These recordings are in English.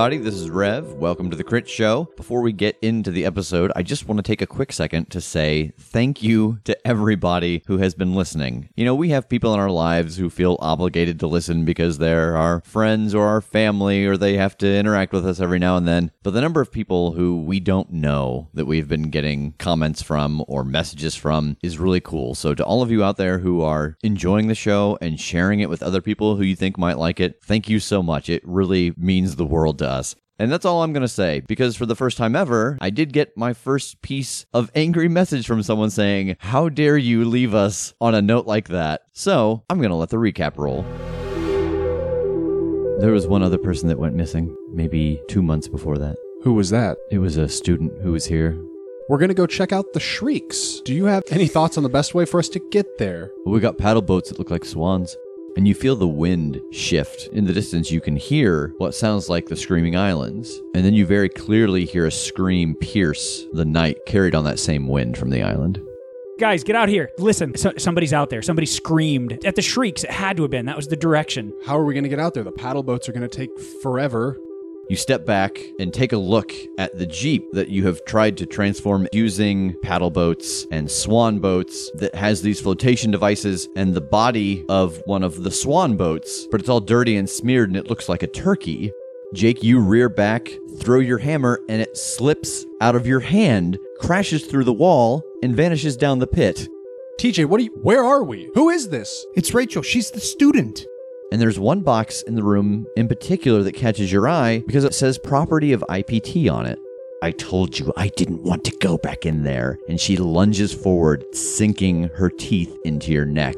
Everybody, this is Rev. Welcome to the Crit Show. Before we get into the episode, I just want to take a quick second to say thank you to everybody who has been listening. You know, we have people in our lives who feel obligated to listen because they're our friends or our family or they have to interact with us every now and then. But the number of people who we don't know that we've been getting comments from or messages from is really cool. So, to all of you out there who are enjoying the show and sharing it with other people who you think might like it, thank you so much. It really means the world to us. And that's all I'm going to say because for the first time ever, I did get my first piece of angry message from someone saying, How dare you leave us on a note like that? So I'm going to let the recap roll. There was one other person that went missing, maybe two months before that. Who was that? It was a student who was here. We're going to go check out the Shrieks. Do you have any thoughts on the best way for us to get there? We got paddle boats that look like swans. And you feel the wind shift. In the distance, you can hear what sounds like the Screaming Islands. And then you very clearly hear a scream pierce the night carried on that same wind from the island. Guys, get out here. Listen, so, somebody's out there. Somebody screamed at the shrieks. It had to have been. That was the direction. How are we going to get out there? The paddle boats are going to take forever. You step back and take a look at the Jeep that you have tried to transform using paddle boats and swan boats that has these flotation devices and the body of one of the swan boats, but it's all dirty and smeared and it looks like a turkey. Jake, you rear back, throw your hammer, and it slips out of your hand, crashes through the wall, and vanishes down the pit. TJ, what are you? Where are we? Who is this? It's Rachel. She's the student. And there's one box in the room in particular that catches your eye because it says property of IPT on it. I told you I didn't want to go back in there. And she lunges forward, sinking her teeth into your neck.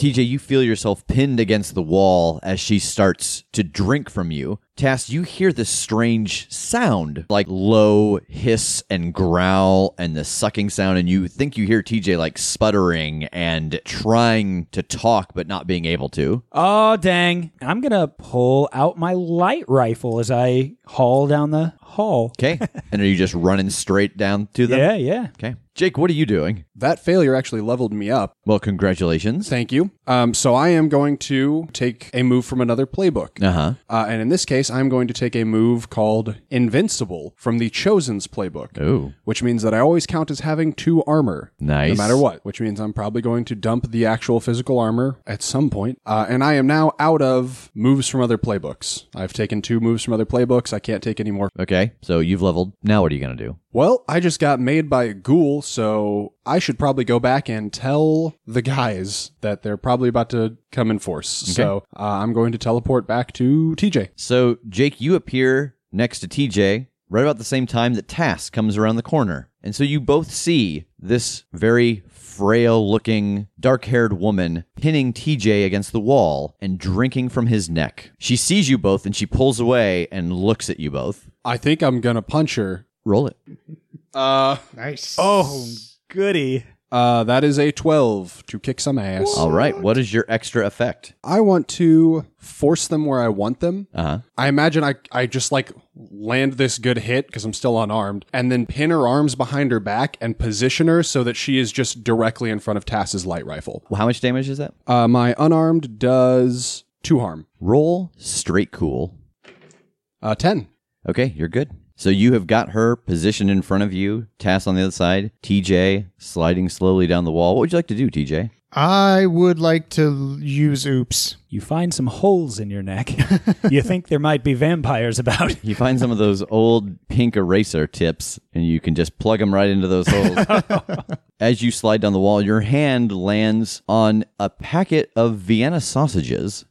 TJ, you feel yourself pinned against the wall as she starts to drink from you. Tass, you hear this strange sound, like low hiss and growl and the sucking sound, and you think you hear TJ like sputtering and trying to talk but not being able to. Oh, dang. I'm going to pull out my light rifle as I haul down the hall. Okay. and are you just running straight down to them? Yeah, yeah. Okay. Jake, what are you doing? That failure actually leveled me up. Well, congratulations. Thank you. Um, so I am going to take a move from another playbook. Uh huh. Uh, and in this case, I'm going to take a move called Invincible from the Chosen's playbook. Oh. Which means that I always count as having two armor. Nice. No matter what. Which means I'm probably going to dump the actual physical armor at some point. Uh, and I am now out of moves from other playbooks. I've taken two moves from other playbooks. I can't take any more. Okay. So you've leveled. Now what are you going to do? Well, I just got made by a ghoul, so I should probably go back and tell the guys that they're probably about to come in force. So uh, I'm going to teleport back to TJ. So, Jake, you appear next to TJ right about the same time that Tass comes around the corner. And so you both see this very frail looking, dark haired woman pinning TJ against the wall and drinking from his neck. She sees you both and she pulls away and looks at you both. I think I'm gonna punch her. Roll it. Uh, Nice. Oh, Goody. Uh, that is a 12 to kick some ass. All right. What is your extra effect? I want to force them where I want them. Uh huh. I imagine I, I just like land this good hit because I'm still unarmed and then pin her arms behind her back and position her so that she is just directly in front of Tass's light rifle. Well, how much damage is that? Uh, my unarmed does two harm. Roll straight cool. Uh, 10. Okay, you're good. So you have got her positioned in front of you, Tass on the other side, TJ sliding slowly down the wall. What would you like to do, TJ? I would like to use oops. You find some holes in your neck. you think there might be vampires about. You find some of those old pink eraser tips and you can just plug them right into those holes. As you slide down the wall, your hand lands on a packet of Vienna sausages.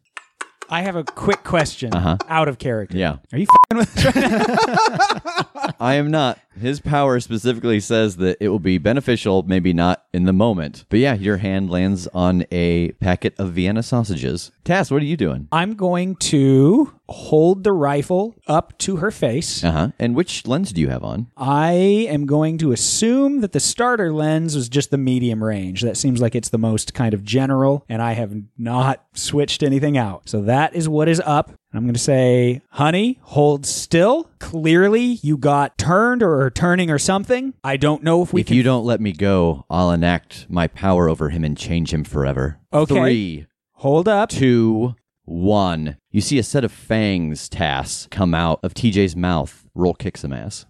I have a quick question uh-huh. out of character. Yeah. Are you fing with this right now? I am not. His power specifically says that it will be beneficial, maybe not in the moment. But yeah, your hand lands on a packet of Vienna sausages. Tass, what are you doing? I'm going to hold the rifle up to her face. Uh huh. And which lens do you have on? I am going to assume that the starter lens was just the medium range. That seems like it's the most kind of general, and I have not switched anything out. So that is what is up. I'm going to say, honey, hold still. Clearly, you got turned or are turning or something. I don't know if we if can. you don't let me go, I'll enact my power over him and change him forever. Okay. Three, hold up. two, one. You see a set of fangs, Tass, come out of TJ's mouth. Roll kick some ass.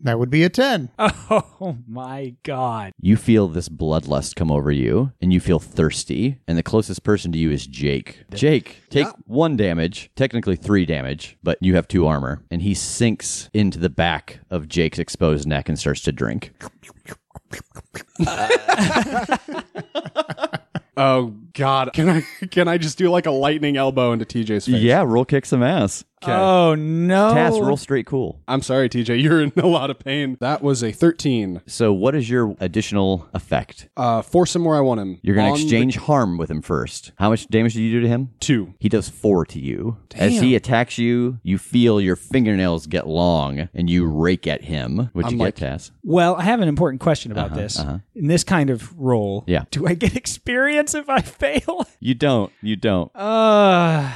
That would be a 10. Oh my God. You feel this bloodlust come over you, and you feel thirsty. And the closest person to you is Jake. Jake, take one damage, technically three damage, but you have two armor. And he sinks into the back of Jake's exposed neck and starts to drink. Oh God! Can I can I just do like a lightning elbow into TJ's face? Yeah, roll kick some ass. Okay. Oh no. Tass, roll straight cool. I'm sorry, TJ. You're in a lot of pain. That was a 13. So, what is your additional effect? Uh, force him where I want him. You're going On to the exchange harm with him first. How much damage did you do to him? two. He does four to you. As he attacks you, you feel your fingernails get long and you rake at him. What'd you I'm get, like- Tass? Well, I have an important question about this. In this kind of role, Yeah. do I get experience if I fail? You don't. You don't. Uh,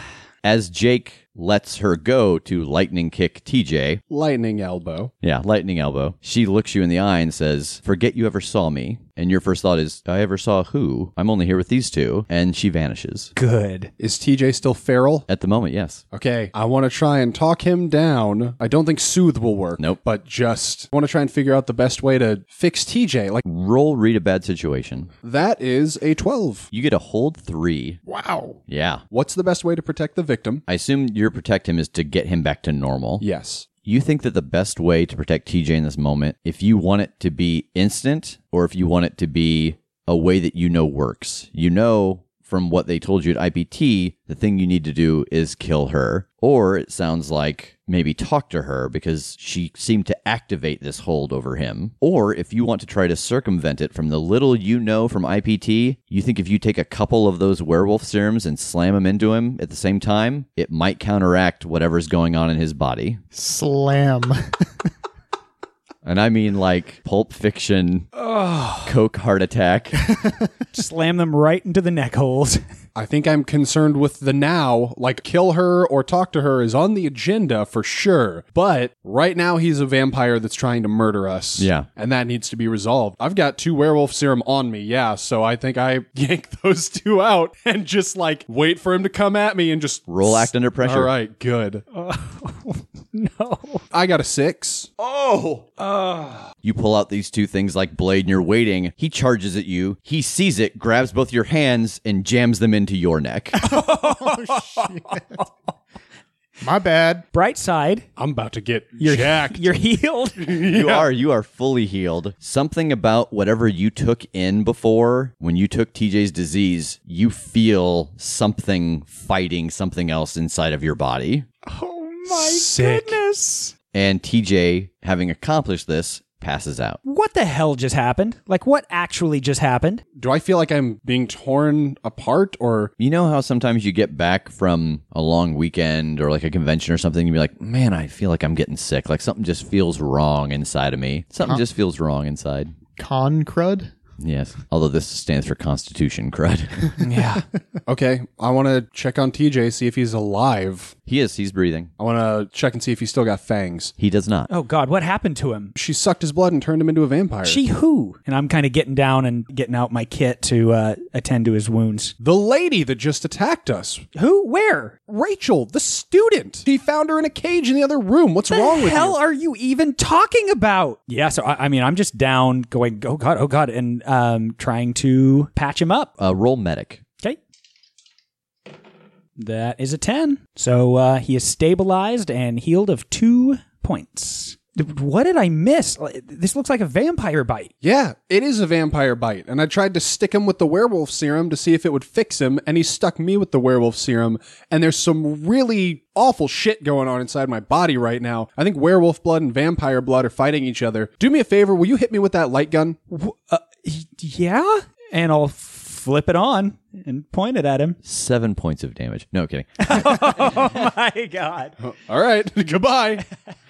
As Jake lets her go to lightning kick TJ, Lightning elbow. yeah, lightning elbow, she looks you in the eye and says, Forget you ever saw me. And your first thought is, I ever saw who? I'm only here with these two. And she vanishes. good. Is TJ still feral? At the moment, yes. Okay, I want to try and talk him down. I don't think soothe will work. Nope. But just want to try and figure out the best way to fix TJ. Like Roll read a bad situation. that is a 12. You get a hold three. Wow. Yeah. What's the best way to protect the victim? I assume your protect him is to get him back to normal. Yes. You think that the best way to protect TJ in this moment, if you want it to be instant or if you want it to be a way that you know works, you know from what they told you at IPT, the thing you need to do is kill her. Or it sounds like maybe talk to her because she seemed to activate this hold over him. Or if you want to try to circumvent it from the little you know from IPT, you think if you take a couple of those werewolf serums and slam them into him at the same time, it might counteract whatever's going on in his body. Slam. And I mean like Pulp Fiction, Coke heart attack. Slam them right into the neck holes. I think I'm concerned with the now. Like, kill her or talk to her is on the agenda for sure. But right now, he's a vampire that's trying to murder us. Yeah. And that needs to be resolved. I've got two werewolf serum on me. Yeah. So I think I yank those two out and just like wait for him to come at me and just Roll act under pressure. All right. Good. Oh, no. I got a six. Oh! You pull out these two things like blade and you're waiting. He charges at you. He sees it, grabs both your hands, and jams them into your neck. Oh, my bad. Bright side, I'm about to get you're jacked. You're healed. You are. You are fully healed. Something about whatever you took in before, when you took TJ's disease, you feel something fighting something else inside of your body. oh my Sick. goodness. And TJ, having accomplished this, passes out. What the hell just happened? Like, what actually just happened? Do I feel like I'm being torn apart or You know how sometimes you get back from a long weekend or like a convention or something, and you're like, man, I feel like I'm getting sick. Like something just feels wrong inside of me. Something just feels wrong inside. Con crud. Yes. Although this stands for Constitution crud. Yeah. Okay, I want to check on TJ, see if he's alive. he is. He's breathing. I want to check and see if he's still got fangs. He does not. oh God, what happened to him? She sucked his blood and turned him into a vampire. She who? And I'm kind of getting down and getting out my kit to uh, attend to his wounds. the lady that just attacked us. Who? Where? Rachel, the student. He found her in a cage in the other room. What's the wrong with you? hell are you even talking about? Yeah, so I, I mean, I'm just down, going, oh god, oh god, and um, trying to patch him up. Uh, roll medic. Okay, that is a ten. So uh, he is stabilized and healed of two points. What did I miss? This looks like a vampire bite. Yeah, it is a vampire bite. And I tried to stick him with the werewolf serum to see if it would fix him, and he stuck me with the werewolf serum. And there's some really awful shit going on inside my body right now. I think werewolf blood and vampire blood are fighting each other. Do me a favor, will you hit me with that light gun? Uh, yeah, and I'll flip it on and point it at him. Seven points of damage. No kidding. oh my god! All right, goodbye.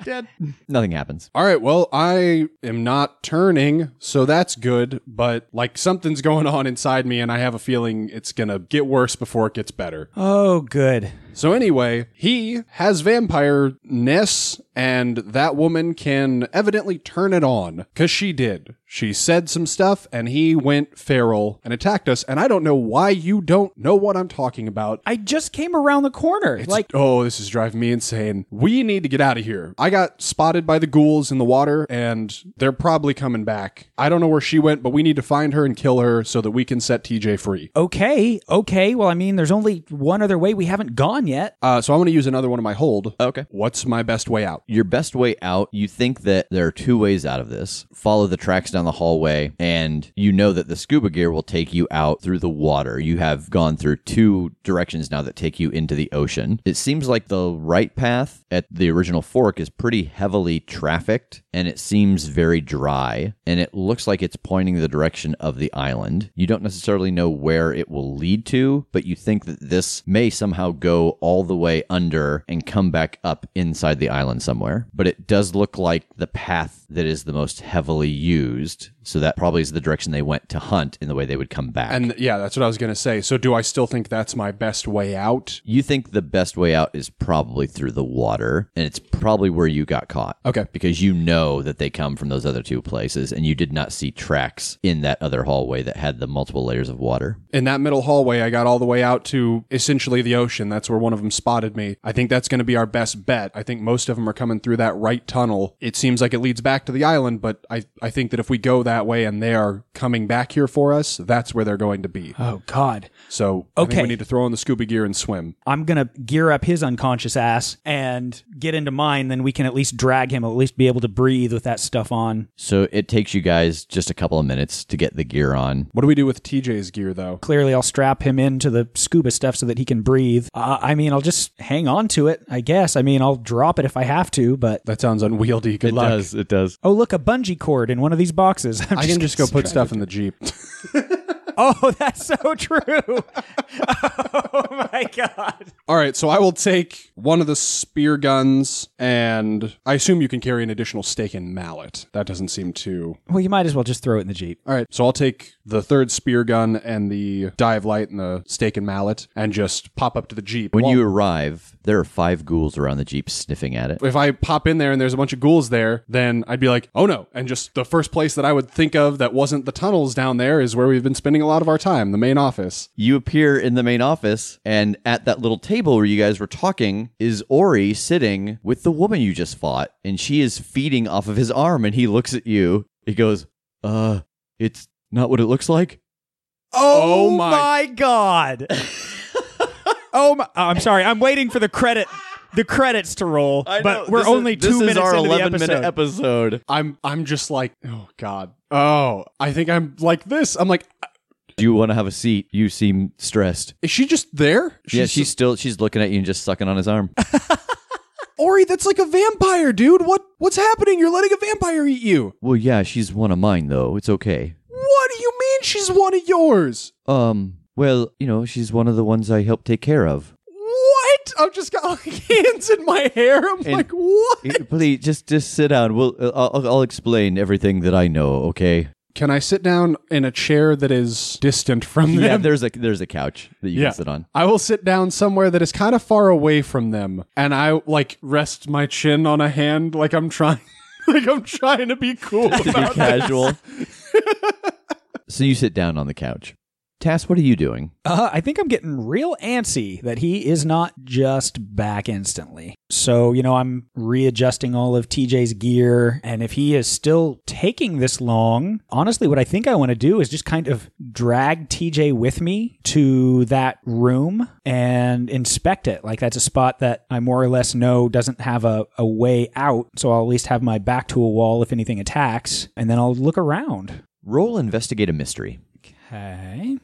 Dead. Nothing happens. All right, well, I am not turning, so that's good, but like something's going on inside me, and I have a feeling it's gonna get worse before it gets better. Oh, good. So anyway, he has vampire ness, and that woman can evidently turn it on because she did. She said some stuff, and he went feral and attacked us. And I don't know why you don't know what I'm talking about. I just came around the corner. It's, like, oh, this is driving me insane. We need to get out of here. I got spotted by the ghouls in the water, and they're probably coming back. I don't know where she went, but we need to find her and kill her so that we can set TJ free. okay, okay. Well, I mean, there's only one other way. We haven't gone yet. Uh, so I'm going to use another one of my hold. Okay. What's my best way out? Your best way out, you think that there are two ways out of this. Follow the tracks down the hallway, and you know that the scuba gear will take you out through the water. You have gone through two directions now that take you into the ocean. It seems like the right path at the original fork is pretty heavily trafficked, and it seems very dry, and it looks like it's pointing the direction of the island. You don't necessarily know where it will lead to, but you think that this may somehow go all the way under and come back up inside the island somewhere. But it does look like the path that is the most heavily used. So that probably is the direction they went to hunt in the way they would come back. And yeah, that's what I was going to say. So do I still think that's my best way out? you think the best way out is probably through the water, and it's probably where you got caught. Okay. Because you know that they come from those other two places, and you did not see tracks in that other hallway that had the multiple layers of water. In that middle hallway, I got all the way out to essentially the ocean. That's where one of them spotted me. I think that's going to be our best bet. I think most of them are coming through that right tunnel. It seems like it leads back to the island, but I, I think that if we go that way and they are coming back here for us, that's where they're going to be. Oh God. So I think Okay. we need to throw on the scuba gear and swim. I'm gonna gear up his unconscious ass and get into mine. Then we can at least drag him, at least be able to breathe with that stuff on. So it takes you guys just a couple of minutes to get the gear on. What do we do with TJ's gear, though? Clearly, I'll strap him into the scuba stuff so that he can breathe. Uh, I mean, I'll just hang on to it. I guess. I mean, I'll drop it if I have to. But That sounds unwieldy. Good luck. It does. oh, look, a bungee cord in one of these boxes. I'm I can just go put stuff in the Jeep. Oh, that's so true. oh my god. All right, so I will take one of the spear guns, and I assume you can carry an additional stake and mallet. That doesn't seem too. Well, you might as well just throw it in the jeep. All right, so I'll take the third spear gun and the dive light and the stake and mallet, and just pop up to the jeep. When you arrive, there are five ghouls around the jeep sniffing at it. if I pop in there and there's a bunch of ghouls there, then I'd be like, oh no. And just the first place that I would think of that wasn't the tunnels down there is where we've been spending a lot of our time, the main office. You appear in the main office, and at that little table where you guys were talking is Ori sitting with the woman you just fought, and she is feeding off of his arm, and he looks at you. He goes, Uh, it's not what it looks like. Oh, oh my- god. oh my I'm sorry. I'm waiting for the credit the credits to roll. but we're only 2 minutes our into the 11 episode. minute episode. I'm I'm just like, oh god. Oh, I think I'm like this. I'm like, uh, Do you want to have a seat? You seem stressed. is she just there? yeah, she's still she's looking at you and just sucking on his arm. Ori, that's like a vampire, dude. What what's happening? You're letting a vampire eat you. well, yeah, she's one of mine though. It's okay. What do you mean she's one of yours? Um, well, you know, she's one of the ones I help take care of. What? I've just got like hands in my hair. I'm And- like, what? Please, just just sit down. We'll uh, I'll, I'll explain everything that I know. Okay. Can I sit down in a chair that is distant from them? Yeah, there's a there's a couch that you can sit on. I will sit down somewhere that is kind of far away from them, and I like rest my chin on a hand, like I'm trying, like I'm trying to be cool. to be about it. casual. So you sit down on the couch. Tass, what are you doing? Uh, I think I'm getting real antsy that he is not just back instantly. So, you know, I'm readjusting all of TJ's gear. And if he is still taking this long, honestly, what I think I want to do is just kind of drag TJ with me to that room and inspect it. Like that's a spot that I more or less know doesn't have a, a way out. So I'll at least have my back to a wall if anything attacks. And then I'll look around. Roll investigate a mystery. Okay.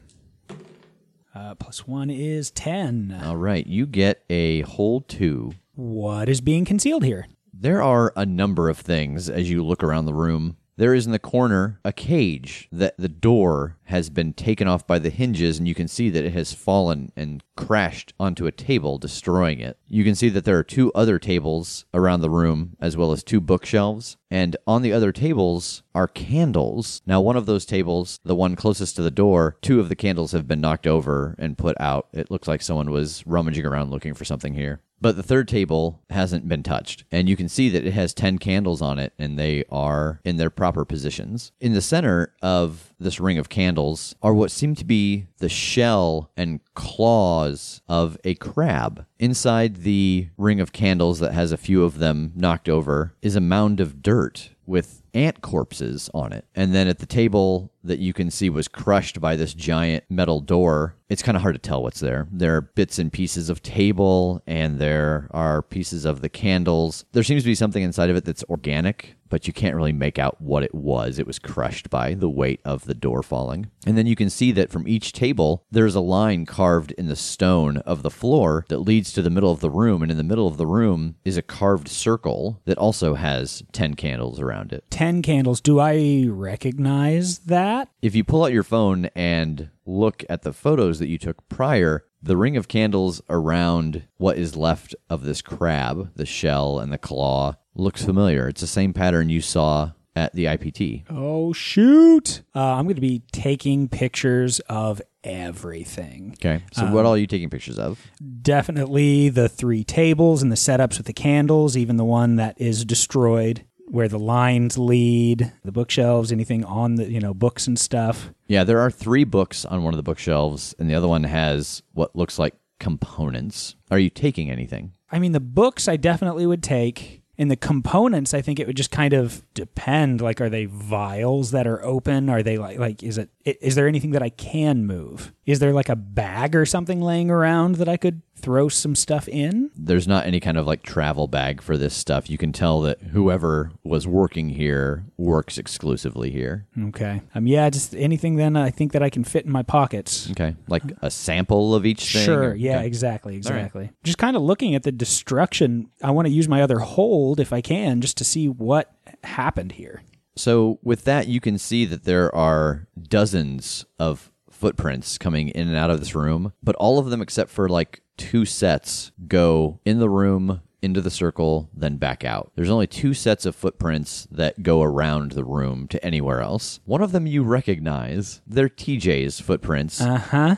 Uh, plus one is 10. All right, you get a whole two. What is being concealed here? There are a number of things as you look around the room. There is in the corner a cage that the door has been taken off by the hinges, and you can see that it has fallen and crashed onto a table, destroying it. You can see that there are two other tables around the room, as well as two bookshelves. And on the other tables are candles. Now, one of those tables, the one closest to the door, two of the candles have been knocked over and put out. It looks like someone was rummaging around looking for something here. But the third table hasn't been touched. And you can see that it has 10 candles on it and they are in their proper positions. In the center of this ring of candles are what seem to be the shell and claws of a crab. Inside the ring of candles that has a few of them knocked over is a mound of dirt with ant corpses on it. And then at the table that you can see was crushed by this giant metal door, it's kind of hard to tell what's there. There are bits and pieces of table and there are pieces of the candles. There seems to be something inside of it that's organic, but you can't really make out what it was. It was crushed by the weight of the door falling. And then you can see that from each table, there's a line carved in the stone of the floor that leads to the middle of the room. And in the middle of the room is a carved circle that also has 10 candles around it. 10 candles. Do I recognize that? If you pull out your phone and look at the photos that you took prior, the ring of candles around what is left of this crab, the shell and the claw, looks familiar. It's the same pattern you saw at the IPT. Oh, shoot. Uh, I'm going to be taking pictures of everything. Okay. So, what all are you taking pictures of? Definitely the three tables and the setups with the candles, even the one that is destroyed. Where the lines lead, the bookshelves, anything on the, you know, books and stuff. Yeah, there are three books on one of the bookshelves, and the other one has what looks like components. Are you taking anything? I mean, the books I definitely would take. In the components, I think it would just kind of depend. Like, are they vials that are open? Are they like, like, is it, is there anything that I can move? Is there like a bag or something laying around that I could throw some stuff in? There's not any kind of like travel bag for this stuff. You can tell that whoever was working here works exclusively here. Okay. Um. Yeah. Just anything then. I think that I can fit in my pockets. Okay. Like a sample of each thing? Sure. Yeah. okay. Exactly. Exactly. Just kind of looking at the destruction. I want to use my other hold if I can, just to see what happened here. So with that, you can see that there are dozens of footprints coming in and out of this room, but all of them except for like two sets go in the room into the circle then back out. There's only two sets of footprints that go around the room to anywhere else. One of them you recognize. They're TJ's footprints. Uh huh.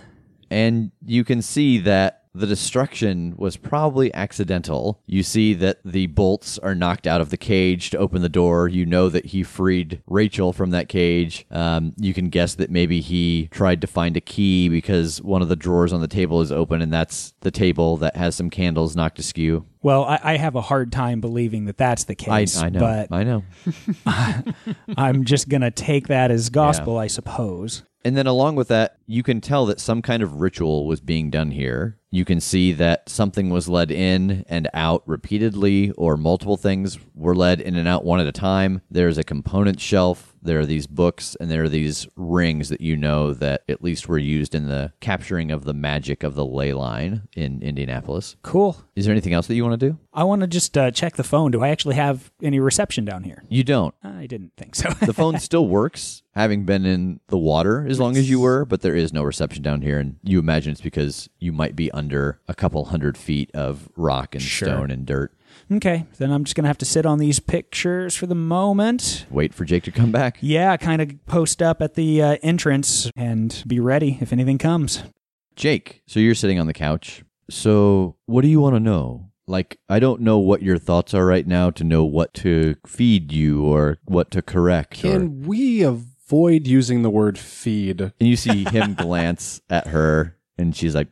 and you can see that the destruction was probably accidental. You see that the bolts are knocked out of the cage to open the door. You know that he freed Rachel from that cage. Um, you can guess that maybe he tried to find a key because one of the drawers on the table is open, and that's the table that has some candles knocked askew. Well, I, I have a hard time believing that that's the case. I know. But I know. I'm just gonna take that as gospel, I suppose. And then along with that, you can tell that some kind of ritual was being done here. You can see that something was led in and out repeatedly, or multiple things were led in and out one at a time. There's a component shelf. There are these books, and there are these rings that you know that at least were used in the capturing of the magic of the ley line in Indianapolis. Cool. Is there anything else that you want to do? I want to just uh, check the phone. Do I actually have any reception down here? You don't. I didn't think so. The phone still works, having been in the water as long as you were, but there is no reception down here. And you imagine it's because you might be under a couple hundred feet of rock and Sure. stone and dirt. Okay, then I'm just gonna have to sit on these pictures for the moment. Wait for Jake to come back. Yeah, kind of post up at the uh, entrance and be ready if anything comes. Jake, so you're sitting on the couch. So, what do you want to know? Like, I don't know what your thoughts are right now to know what to feed you or what to correct. or- Can we avoid using the word feed? and you see him glance at her, and she's like,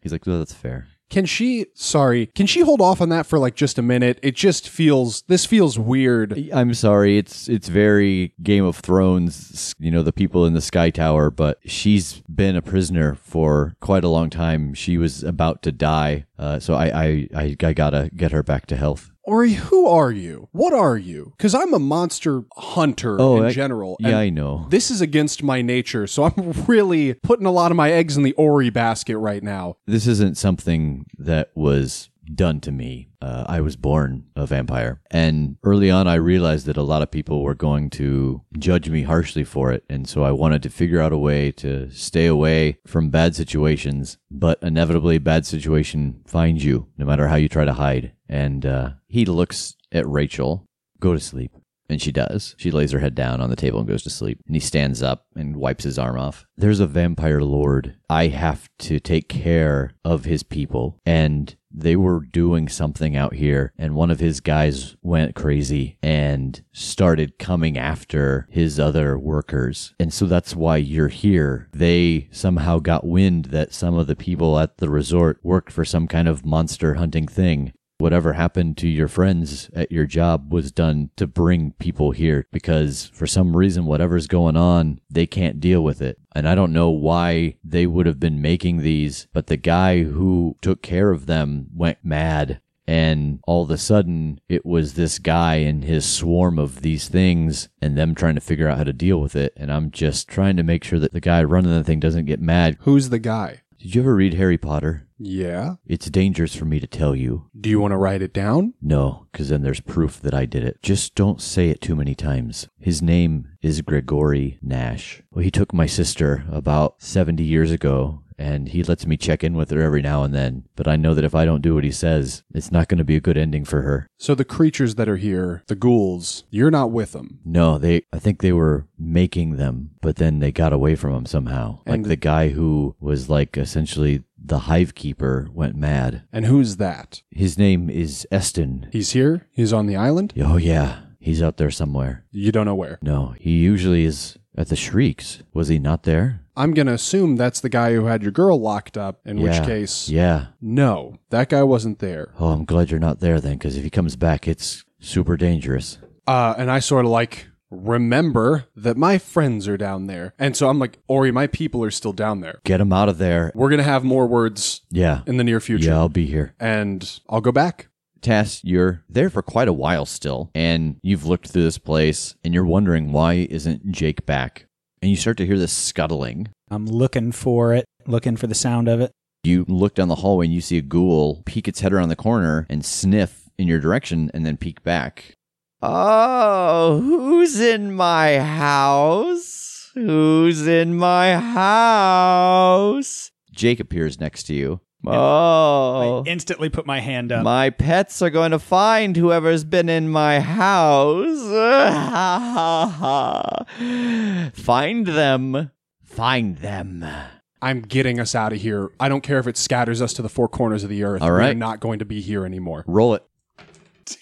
he's like, well, that's fair. Can she, sorry, can she hold off on that for like just a minute? It just feels, this feels weird. I'm sorry, it's it's very Game of Thrones, you know, the people in the Sky Tower, but she's been a prisoner for quite a long time. She was about to die, uh, so I, I I I gotta get her back to health. Ori, who are you? What are you? Because I'm a monster hunter Oh, in I- general. Yeah, and I know. This is against my nature, so I'm really putting a lot of my eggs in the Ori basket right now. This isn't something that was done to me. Uh, I was born a vampire. And early on, I realized that a lot of people were going to judge me harshly for it. And so I wanted to figure out a way to stay away from bad situations. But inevitably, bad situation finds you, no matter how you try to hide. And uh, he looks at Rachel, go to sleep. And she does. She lays her head down on the table and goes to sleep. And he stands up and wipes his arm off. There's a vampire lord. I have to take care of his people. And they were doing something out here. And one of his guys went crazy and started coming after his other workers. And so that's why you're here. They somehow got wind that some of the people at the resort worked for some kind of monster hunting thing whatever happened to your friends at your job was done to bring people here because for some reason whatever's going on they can't deal with it. And i don't know why they would have been making these but the guy who took care of them went mad. And all of a sudden it was this guy and his swarm of these things and them trying to figure out how to deal with it. And i'm just trying to make sure that the guy running the thing doesn't get mad. Who's the guy? did you ever read harry potter Yeah. it's dangerous for me to tell you Do you want to write it down? no, because then there's proof that I did it. Just don't say it too many times. His name is Gregory Nash. Well, he took my sister about 70 years ago, and he lets me check in with her every now and then. But I know that if I don't do what he says, it's not going to be a good ending for her. So the creatures that are here, the ghouls, you're not with them. No, they. I think they were making them, but then they got away from them somehow. Like the guy who was like essentially the hive keeper went mad. And who's that? His name is Eston. He's here? He's on the island? Oh yeah, he's out there somewhere. You don't know where. No, he usually is at the Shrieks. Was he not there? I'm going to assume that's the guy who had your girl locked up, in which Yeah. case, Yeah. no, that guy wasn't there. Oh, I'm glad you're not there then, because if he comes back, it's super dangerous. Uh, and I sort of like remember that my friends are down there. And so I'm like, Ori, my people are still down there. Get them out of there. We're going to have more words Yeah. in the near future. Yeah, I'll be here. And I'll go back. Tass, you're there for quite a while still, and you've looked through this place, and you're wondering why isn't Jake back? And you start to hear this scuttling. I'm looking for it, looking for the sound of it. You look down the hallway and you see a ghoul peek its head around the corner and sniff in your direction and then peek back. Oh, who's in my house? Who's in my house? Jake appears next to you. Oh, I instantly put my hand up. my pets are going to find whoever's been in my house. find them. Find them. I'm getting us out of here. I don't care if it scatters us to the four corners of the earth. All We're not going to be here anymore. Roll it.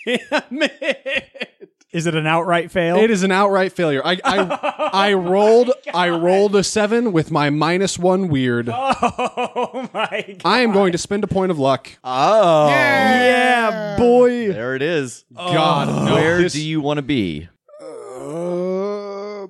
Damn it. Is it an outright fail? It is an outright failure. I I, I rolled I rolled a seven with my minus one weird. Oh my god. I am going to spend a point of luck. Oh. Yeah, boy. There it is. God, no, Where this- do you want to be? Uh,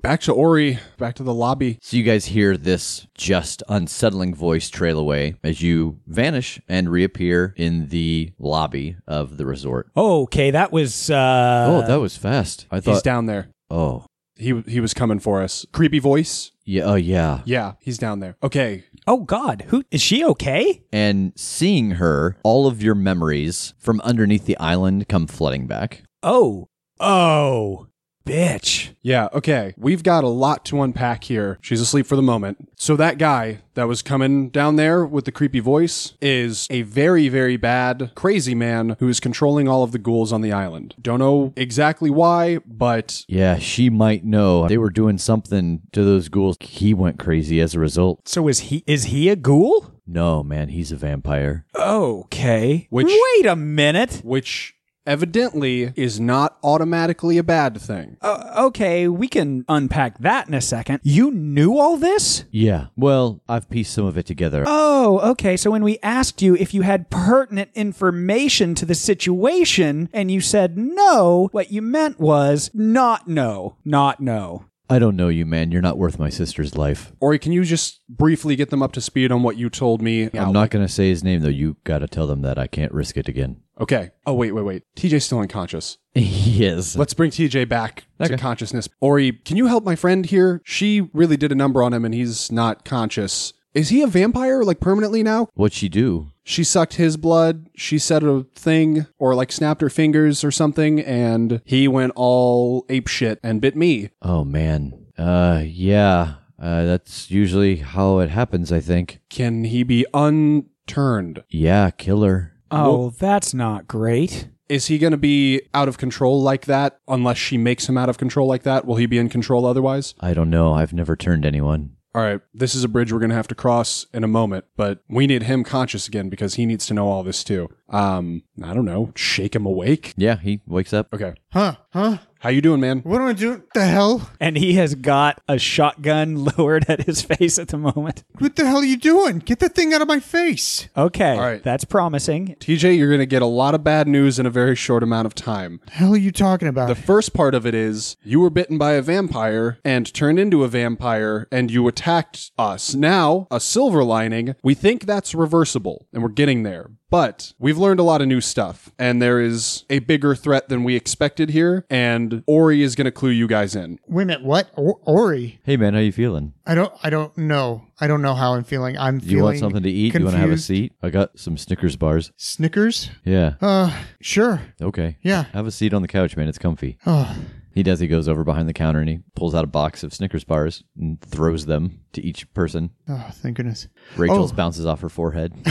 back to Ori. Back to the lobby. So you guys hear this just unsettling voice trail away as you vanish and reappear in the lobby of the resort. okay, that was uh oh, that was fast. I thought. He's down there. oh, He he was coming for us. Creepy voice. yeah. Oh, yeah. Yeah, he's down there. Okay. Oh god, who is she okay? And seeing her, all of your memories from underneath the island come flooding back. Oh. Oh. Bitch. Yeah, okay. We've got a lot to unpack here. She's asleep for the moment. So that guy that was coming down there with the creepy voice is a very, very bad, crazy man who is controlling all of the ghouls on the island. Don't know exactly why, but Yeah, she might know. They were doing something to those ghouls. He went crazy as a result. So is he is he a ghoul? No, man, he's a vampire. Okay. Which- Wait a minute. which evidently is not automatically a bad thing. Uh, okay, we can unpack that in a second. You knew all this? Yeah. Well, I've pieced some of it together. Oh, okay. So when we asked you if you had pertinent information to the situation and you said no, what you meant was not no, not no. I don't know you, man. You're not worth my sister's life. Ori, can you just briefly get them up to speed on what you told me? I'm not going to say his name, though. You got to tell them that I can't risk it again. Okay. Oh, wait, wait, wait. TJ's still unconscious. yes. Let's bring TJ back Okay. to consciousness. Ori, can you help my friend here? She really did a number on him and he's not conscious. Is he a vampire, like permanently now? What'd she do? She sucked his blood, she said a thing, or like snapped her fingers or something, and he went all ape shit and bit me. Oh, man. Uh, yeah. Uh, that's usually how it happens, I think. Can he be unturned? Yeah, killer. Oh, that's not great. Is he going to be out of control like that unless she makes him out of control like that? Will he be in control otherwise? I don't know. I've never turned anyone. All right, this is a bridge we're going to have to cross in a moment, but we need him conscious again because he needs to know all this too. Um, I don't know, shake him awake. Yeah, he wakes up. Okay. Huh? Huh? How you doing, man? What am I doing? The hell? And he has got a shotgun lowered at his face at the moment. What the hell are you doing? Get that thing out of my face. Okay, All right. that's promising. TJ, you're going to get a lot of bad news in a very short amount of time. The hell are you talking about? The first part of it is you were bitten by a vampire and turned into a vampire and you attacked us. Now, a silver lining, we think that's reversible and we're getting there. But we've learned a lot of new stuff and there is a bigger threat than we expected here and Ori is going to clue you guys in. Wait a minute. What? O- Ori? Hey, man, how you feeling? I don't. I don't know. I don't know how I'm feeling. I'm You want something to eat? You want to have a confused. seat? I got some Snickers bars. Snickers? Yeah. Uh, sure. Okay. Yeah. Have a seat on the couch, man. It's comfy. Oh, He does. He goes over behind the counter and he pulls out a box of Snickers bars and throws them to each person. oh, thank goodness. Rachel's Oh. bounces off her forehead.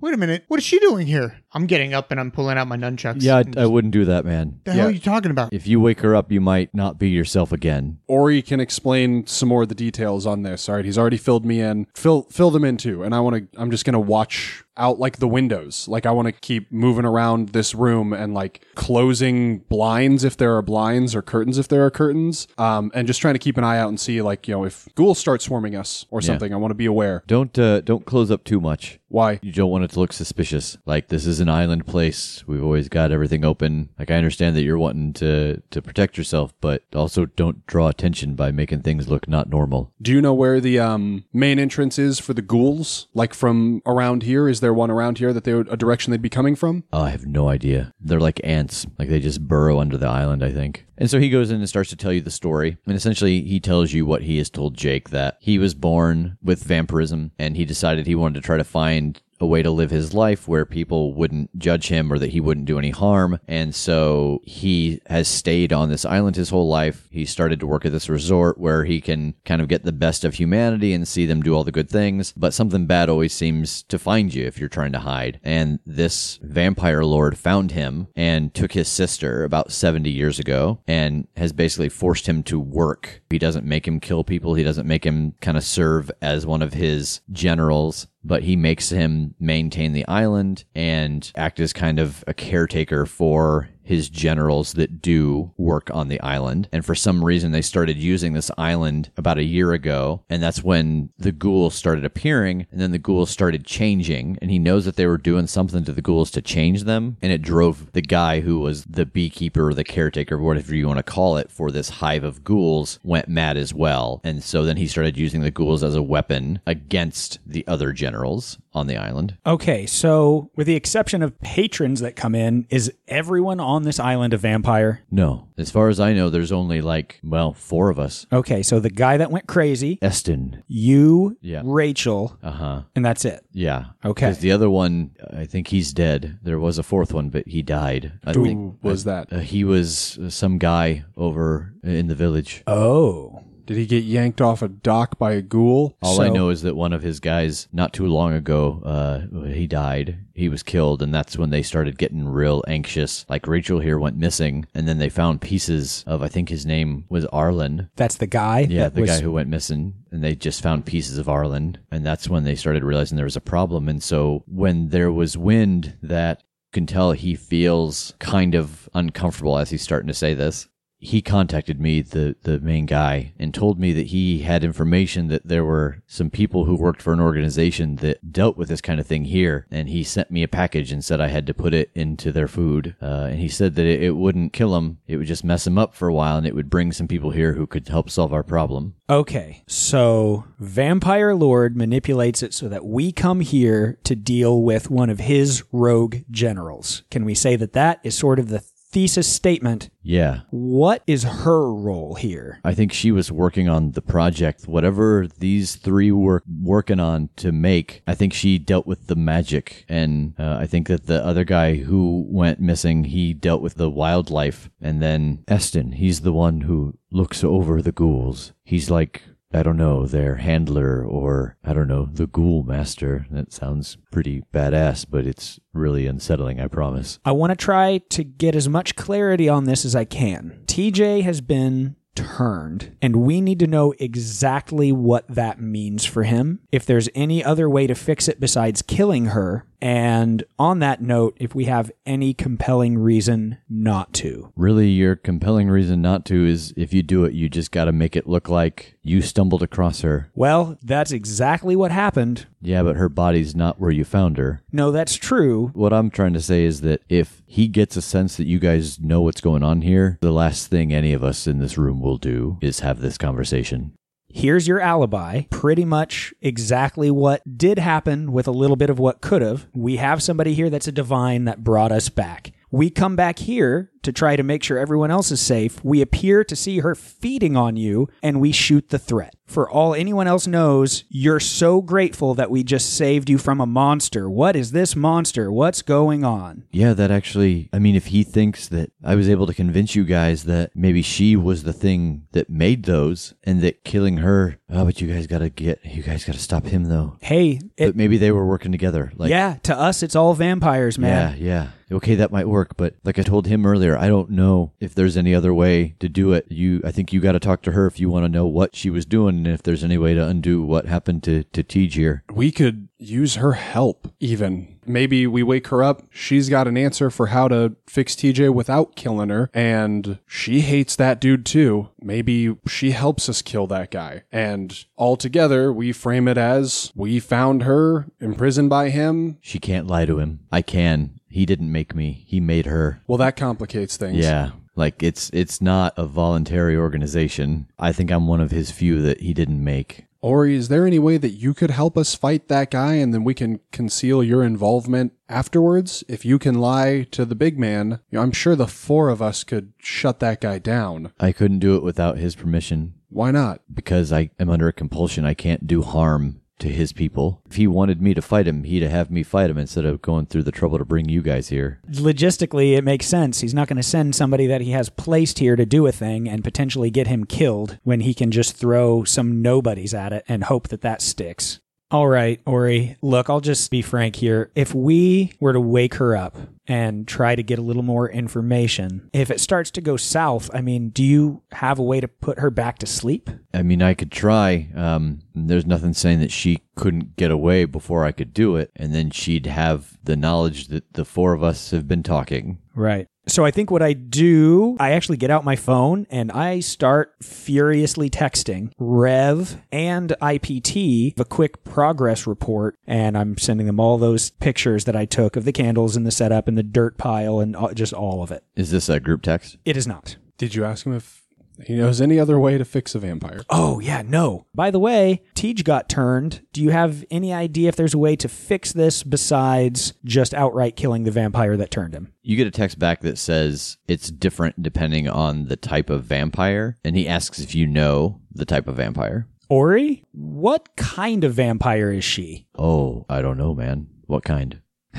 Wait a minute. What is she doing here? I'm getting up and I'm pulling out my nunchucks. yeah, I, I wouldn't do that, man. the hell are you talking about? If you wake her up, you might not be yourself again. Or Ori can explain some more of the details on this. All right, he's already filled me in. Fill fill them in too. And I want to I'm just going to watch out like the windows. Like I want to keep moving around this room and like closing blinds if there are blinds or curtains if there are curtains. Um and just trying to keep an eye out and see like, you know, if ghouls start swarming us or something. I want to be aware. Don't uh, don't close up too much. Why? You don't want it to look suspicious. Like this is an island place. We've always got everything open. Like I understand that you're wanting to to protect yourself, but also don't draw attention by making things look not normal. Do you know where the um main entrance is for the ghouls? Like from around here? Is there one around here that they would a direction they'd be coming from? Oh, I have no idea. They're like ants. Like they just burrow under the island, I think. And so he goes in and starts to tell you the story. And essentially, he tells you what he has told Jake that he was born with vampirism and he decided he wanted to try to find a way to live his life where people wouldn't judge him or that he wouldn't do any harm. And so he has stayed on this island his whole life. He started to work at this resort where he can kind of get the best of humanity and see them do all the good things. But something bad always seems to find you if you're trying to hide. And this vampire lord found him and took his sister about 70 years ago and has basically forced him to work. He doesn't make him kill people. He doesn't make him kind of serve as one of his generals but he makes him maintain the island and act as kind of a caretaker for his generals that do work on the island. And for some reason, they started using this island about a year ago. And that's when the ghouls started appearing. And then the ghouls started changing. And he knows that they were doing something to the ghouls to change them. And it drove the guy who was the beekeeper or the caretaker, whatever you want to call it, for this hive of ghouls went mad as well. And so then he started using the ghouls as a weapon against the other generals on the island. Okay, so with the exception of patrons that come in, is everyone on this island a vampire? No. As far as I know, there's only like, well, four of us. Okay, so the guy that went crazy, Eston. you, Yeah. Rachel, Uh huh. and that's it. Yeah. Okay. Because the other one, I think he's dead. There was a fourth one, but he died. I Who think was that? uh, he was uh, some guy over in the village. Oh. Did he get yanked off a dock by a ghoul? All I So- know is that one of his guys, not too long ago, uh, he died. He was killed, and that's when they started getting real anxious. Like Rachel here went missing, and then they found pieces of, I think his name was Arlen. That's the guy? Yeah, that the was- guy who went missing, and they just found pieces of Arlen, and that's when they started realizing there was a problem. And so when there was wind, that you can tell he feels kind of uncomfortable as he's starting to say this. He contacted me, the the main guy, and told me that he had information that there were some people who worked for an organization that dealt with this kind of thing here, and he sent me a package and said I had to put it into their food. Uh, and he said that it, it wouldn't kill him; it would just mess him up for a while, and it would bring some people here who could help solve our problem. Okay, so Vampire Lord manipulates it so that we come here to deal with one of his rogue generals. Can we say that that is sort of the thesis statement? Yeah. What is her role here? I think she was working on the project, whatever these three were working on to make. I think she dealt with the magic, and uh, I think that the other guy who went missing, he dealt with the wildlife, and then Eston, he's the one who looks over the ghouls. He's like. I don't know, their handler, or I don't know, the ghoul master. That sounds pretty badass, but it's really unsettling, I promise. I want to try to get as much clarity on this as I can. TJ has been turned, and we need to know exactly what that means for him. If there's any other way to fix it besides killing her, and on that note, if we have any compelling reason not to. Really, your compelling reason not to is if you do it, you just got to make it look like you stumbled across her. Well, that's exactly what happened. Yeah, but her body's not where you found her. No, that's true. What I'm trying to say is that if he gets a sense that you guys know what's going on here, the last thing any of us in this room will do is have this conversation. Here's your alibi. Pretty much exactly what did happen with a little bit of what could have. We have somebody here that's a divine that brought us back. We come back here to try to make sure everyone else is safe. We appear to see her feeding on you and we shoot the threat. For all anyone else knows, you're so grateful that we just saved you from a monster. What is this monster? What's going on? Yeah, that actually, I mean, if he thinks that I was able to convince you guys that maybe she was the thing that made those and that killing her, oh, but you guys gotta get, you guys gotta stop him though. Hey, it, But maybe they were working together. Like, yeah, to us, it's all vampires, man. Yeah, yeah. Okay, that might work, but like I told him earlier, I don't know if there's any other way to do it. You I think you got to talk to her if you want to know what she was doing and if there's any way to undo what happened to to TJ here. We could use her help, even. Maybe we wake her up. She's got an answer for how to fix TJ without killing her. And she hates that dude too. Maybe she helps us kill that guy. And altogether, we frame it as we found her imprisoned by him. She can't lie to him. I can. He didn't make me. He made her. Well, that complicates things. Yeah. Like it's it's not a voluntary organization. I think I'm one of his few that he didn't make. Ori, is there any way that you could help us fight that guy and then we can conceal your involvement afterwards? If you can lie to the big man, you know, I'm sure the four of us could shut that guy down. I couldn't do it without his permission Why not? because I am under a compulsion. I can't do harm to his people. If he wanted me to fight him, he'd have me fight him instead of going through the trouble to bring you guys here. logistically it makes sense he's not going to send somebody that he has placed here to do a thing and potentially get him killed when he can just throw some nobodies at it and hope that that sticks all right ori look i'll just be frank here if we were to wake her up and try to get a little more information if it starts to go south i mean do you have a way to put her back to sleep I mean, I could try. Um, there's nothing saying that she couldn't get away before I could do it, and then she'd have the knowledge that the four of us have been talking. Right. So I think what I do, I actually get out my phone and I start furiously texting Rev and IPT a quick progress report. And I'm sending them all those pictures that I took of the candles and the setup and the dirt pile and all, just all of it. Is this a group text? It is not. Did you ask him if He knows any other way to fix a vampire. Oh, yeah, no. By the way, TJ got turned. Do you have any idea if there's a way to fix this besides just outright killing the vampire that turned him? You get a text back that says it's different depending on the type of vampire, and he asks if you know the type of vampire. Ori, what kind of vampire is she? Oh, I don't know, man. What kind?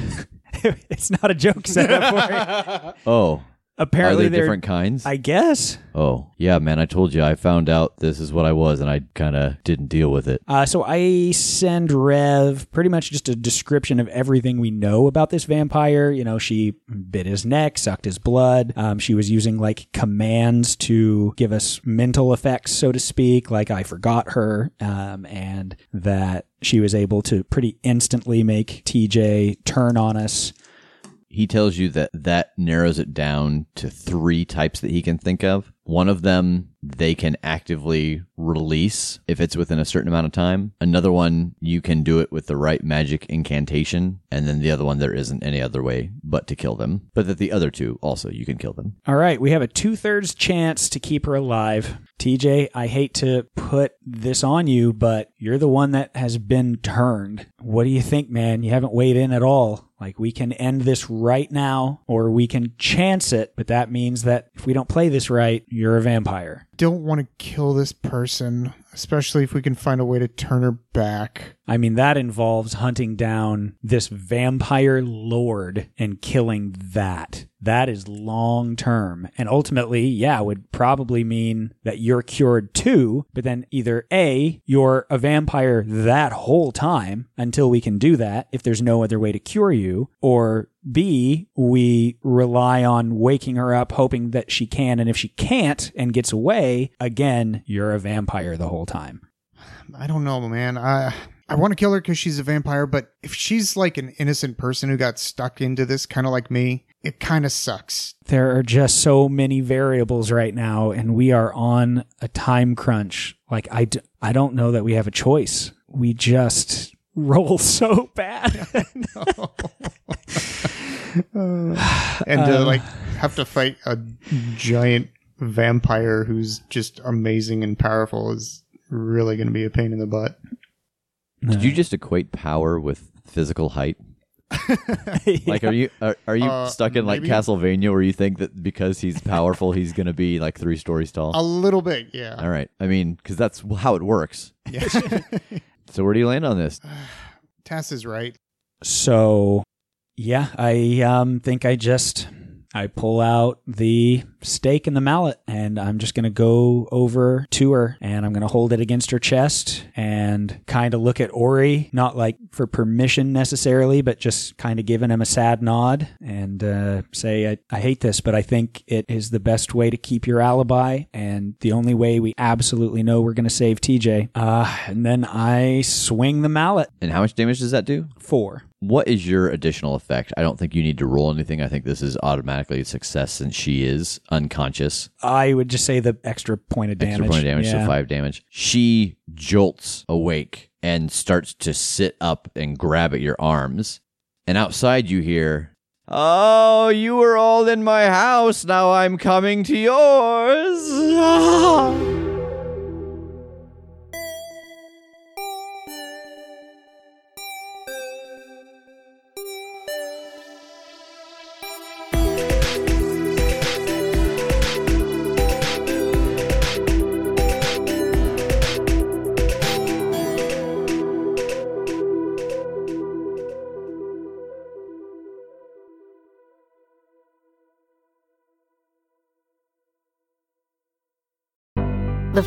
it's not a joke set up for you. Oh, Apparently, are there different kinds? I guess. oh, yeah, man. I told you I found out this is what I was, and I kind of didn't deal with it. Uh, so I send Rev pretty much just a description of everything we know about this vampire. You know, she bit his neck, sucked his blood. Um, she was using like commands to give us mental effects, so to speak, like I forgot her, um, and that she was able to pretty instantly make TJ turn on us. He tells you that that narrows it down to three types that he can think of. One of them they can actively release if it's within a certain amount of time. Another one you can do it with the right magic incantation. And then the other one there isn't any other way but to kill them. But that the other two also you can kill them. All right, we have a two thirds chance to keep her alive. TJ, I hate to put this on you, but you're the one that has been turned. What do you think, man? You haven't weighed in at all. Like, we can end this right now, or we can chance it, but that means that if we don't play this right, you're a vampire. Don't want to kill this person, especially if we can find a way to turn her back. I mean, that involves hunting down this vampire lord and killing that. That is long term. And ultimately, yeah, would probably mean that you're cured too, but then either A, you're a vampire that whole time until we can do that, if there's no other way to cure you, or B, we rely on waking her up, hoping that she can. And if she can't and gets away, again, you're a vampire the whole time. I don't know, man. I I want to kill her because she's a vampire, but if she's like an innocent person who got stuck into this, kind of like me, it kind of sucks. There are just so many variables right now, and we are on a time crunch. Like, I, d- I don't know that we have a choice. We just roll so bad. and to like have to fight a giant vampire who's just amazing and powerful is really going to be a pain in the butt. Did you just equate power with physical height? Like, are you are, are you Uh, stuck in like maybe. Castlevania where you think that because he's powerful, he's gonna be like three stories tall? A little bit, yeah. All right. I mean, because that's how it works. Yeah. So where do you land on this? Tass is right. So, yeah, I um, think I just I pull out the stake and the mallet, and I'm just gonna go over to her, and I'm gonna hold it against her chest, and kind of look at Ori, not like for permission necessarily, but just kind of giving him a sad nod, and uh, say, I, "I hate this, but I think it is the best way to keep your alibi, and the only way we absolutely know we're gonna save TJ." Uh, and then I swing the mallet. And how much damage does that do? Four. What is your additional effect? I don't think you need to roll anything. I think this is automatically a success since she is unconscious. I would just say the extra point of damage. Extra point of damage, Yeah. so five damage. She jolts awake and starts to sit up and grab at your arms. And outside you hear, Oh, you were all in my house. Now I'm coming to yours.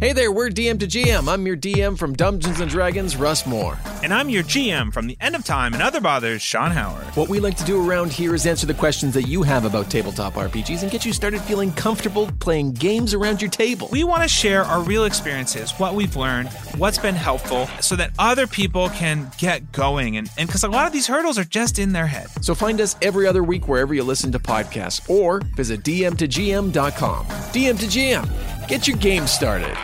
Hey there, we're DM to GM. I'm your DM from Dungeons and Dragons, Russ Moore. And I'm your GM from the End of Time and Other Bothers, Sean Howard. What we like to do around here is answer the questions that you have about tabletop RPGs and get you started feeling comfortable playing games around your table. We want to share our real experiences, what we've learned, what's been helpful, so that other people can get going. And because a lot of these hurdles are just in their head. So find us every other week wherever you listen to podcasts or visit dm2gm.com. DM to GM. Get your game started.